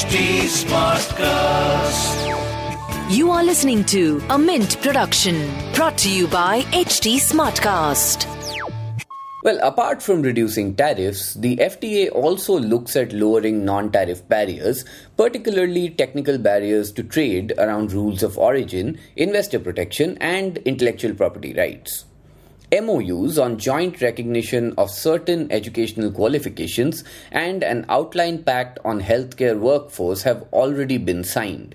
HT Smartcast. You are listening to a Mint production brought to you by HT Smartcast. Well, apart from reducing tariffs, the FTA also looks at lowering non tariff barriers, particularly technical barriers to trade around rules of origin, investor protection, and intellectual property rights. MOUs on joint recognition of certain educational qualifications and an outline pact on healthcare workforce have already been signed.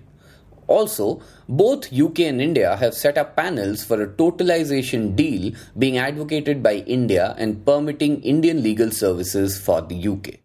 Also, both UK and India have set up panels for a totalization deal being advocated by India and permitting Indian legal services for the UK.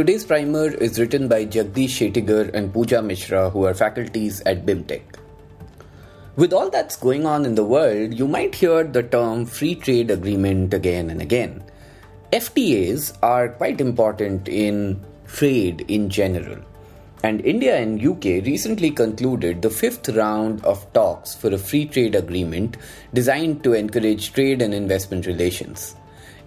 Today's primer is written by Jagadish Shettigar and Pooja Misra, who are faculties at BIMTech. With all that's going on in the world, you might hear the term free trade agreement again and again. FTAs are quite important in trade in general. And India and UK recently concluded the fifth round of talks for a free trade agreement designed to encourage trade and investment relations.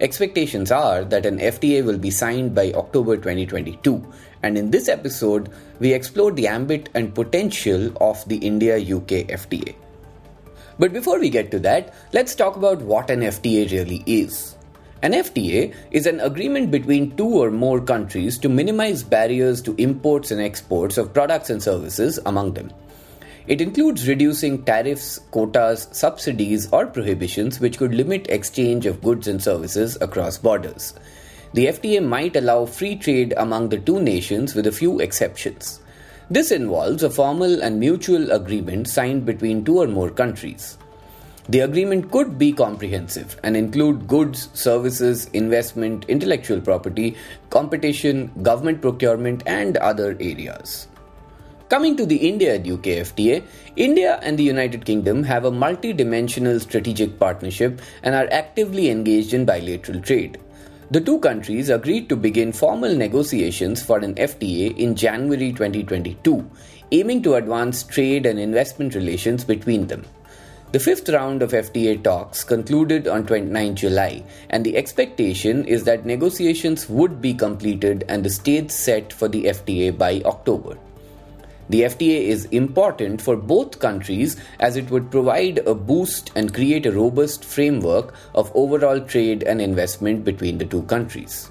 Expectations are that an FTA will be signed by October 2022, and in this episode, we explore the ambit and potential of the India UK FTA. But before we get to that, let's talk about what an FTA really is. An FTA is an agreement between two or more countries to minimize barriers to imports and exports of products and services among them. It includes reducing tariffs, quotas, subsidies, or prohibitions which could limit exchange of goods and services across borders. The FTA might allow free trade among the two nations with a few exceptions. This involves a formal and mutual agreement signed between two or more countries. The agreement could be comprehensive and include goods, services, investment, intellectual property, competition, government procurement, and other areas. Coming to the India UK FTA, India and the United Kingdom have a multi dimensional strategic partnership and are actively engaged in bilateral trade. The two countries agreed to begin formal negotiations for an FTA in January 2022, aiming to advance trade and investment relations between them. The fifth round of FTA talks concluded on 29 July, and the expectation is that negotiations would be completed and the stage set for the FTA by October. The FTA is important for both countries as it would provide a boost and create a robust framework of overall trade and investment between the two countries.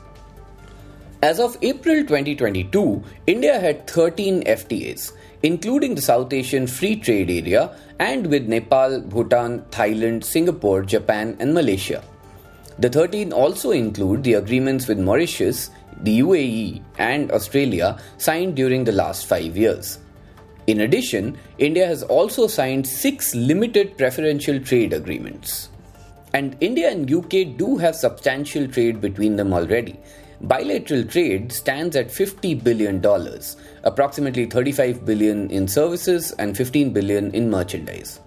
As of April 2022, India had 13 FTAs, including the South Asian Free Trade Area and with Nepal, Bhutan, Thailand, Singapore, Japan, and Malaysia. The 13 also include the agreements with Mauritius, the UAE, and Australia signed during the last five years. In addition, India has also signed six limited preferential trade agreements. And India and UK do have substantial trade between them already. Bilateral trade stands at $50 billion, approximately 35 billion in services and 15 billion in merchandise.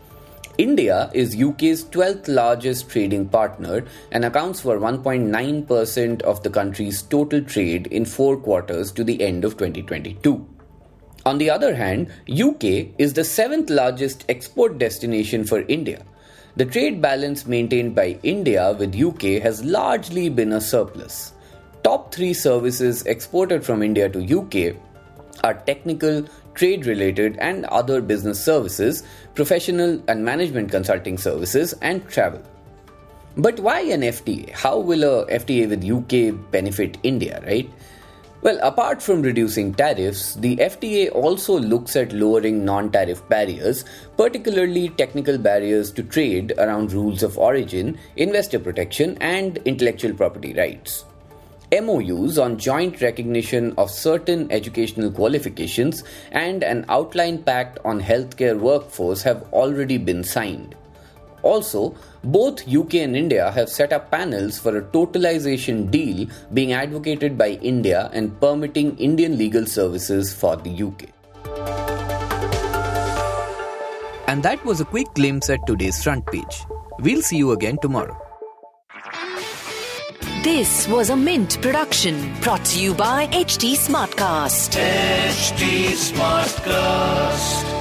India is UK's 12th largest trading partner and accounts for 1.9% of the country's total trade in four quarters to the end of 2022. On the other hand, UK is the seventh largest export destination for India. The trade balance maintained by India with UK has largely been a surplus. Top 3 services exported from India to UK are technical, trade related and other business services, professional and management consulting services and travel. But why an FTA? How will a FTA with UK benefit India, right? Well, apart from reducing tariffs, the FTA also looks at lowering non tariff barriers, particularly technical barriers to trade around rules of origin, investor protection, and intellectual property rights. MOUs on joint recognition of certain educational qualifications and an outline pact on healthcare workforce have already been signed. Also, both UK and India have set up panels for a totalization deal being advocated by India and permitting Indian legal services for the UK. And that was a quick glimpse at today's front page. We'll see you again tomorrow. This was a Mint production brought to you by HT Smartcast. HT Smartcast.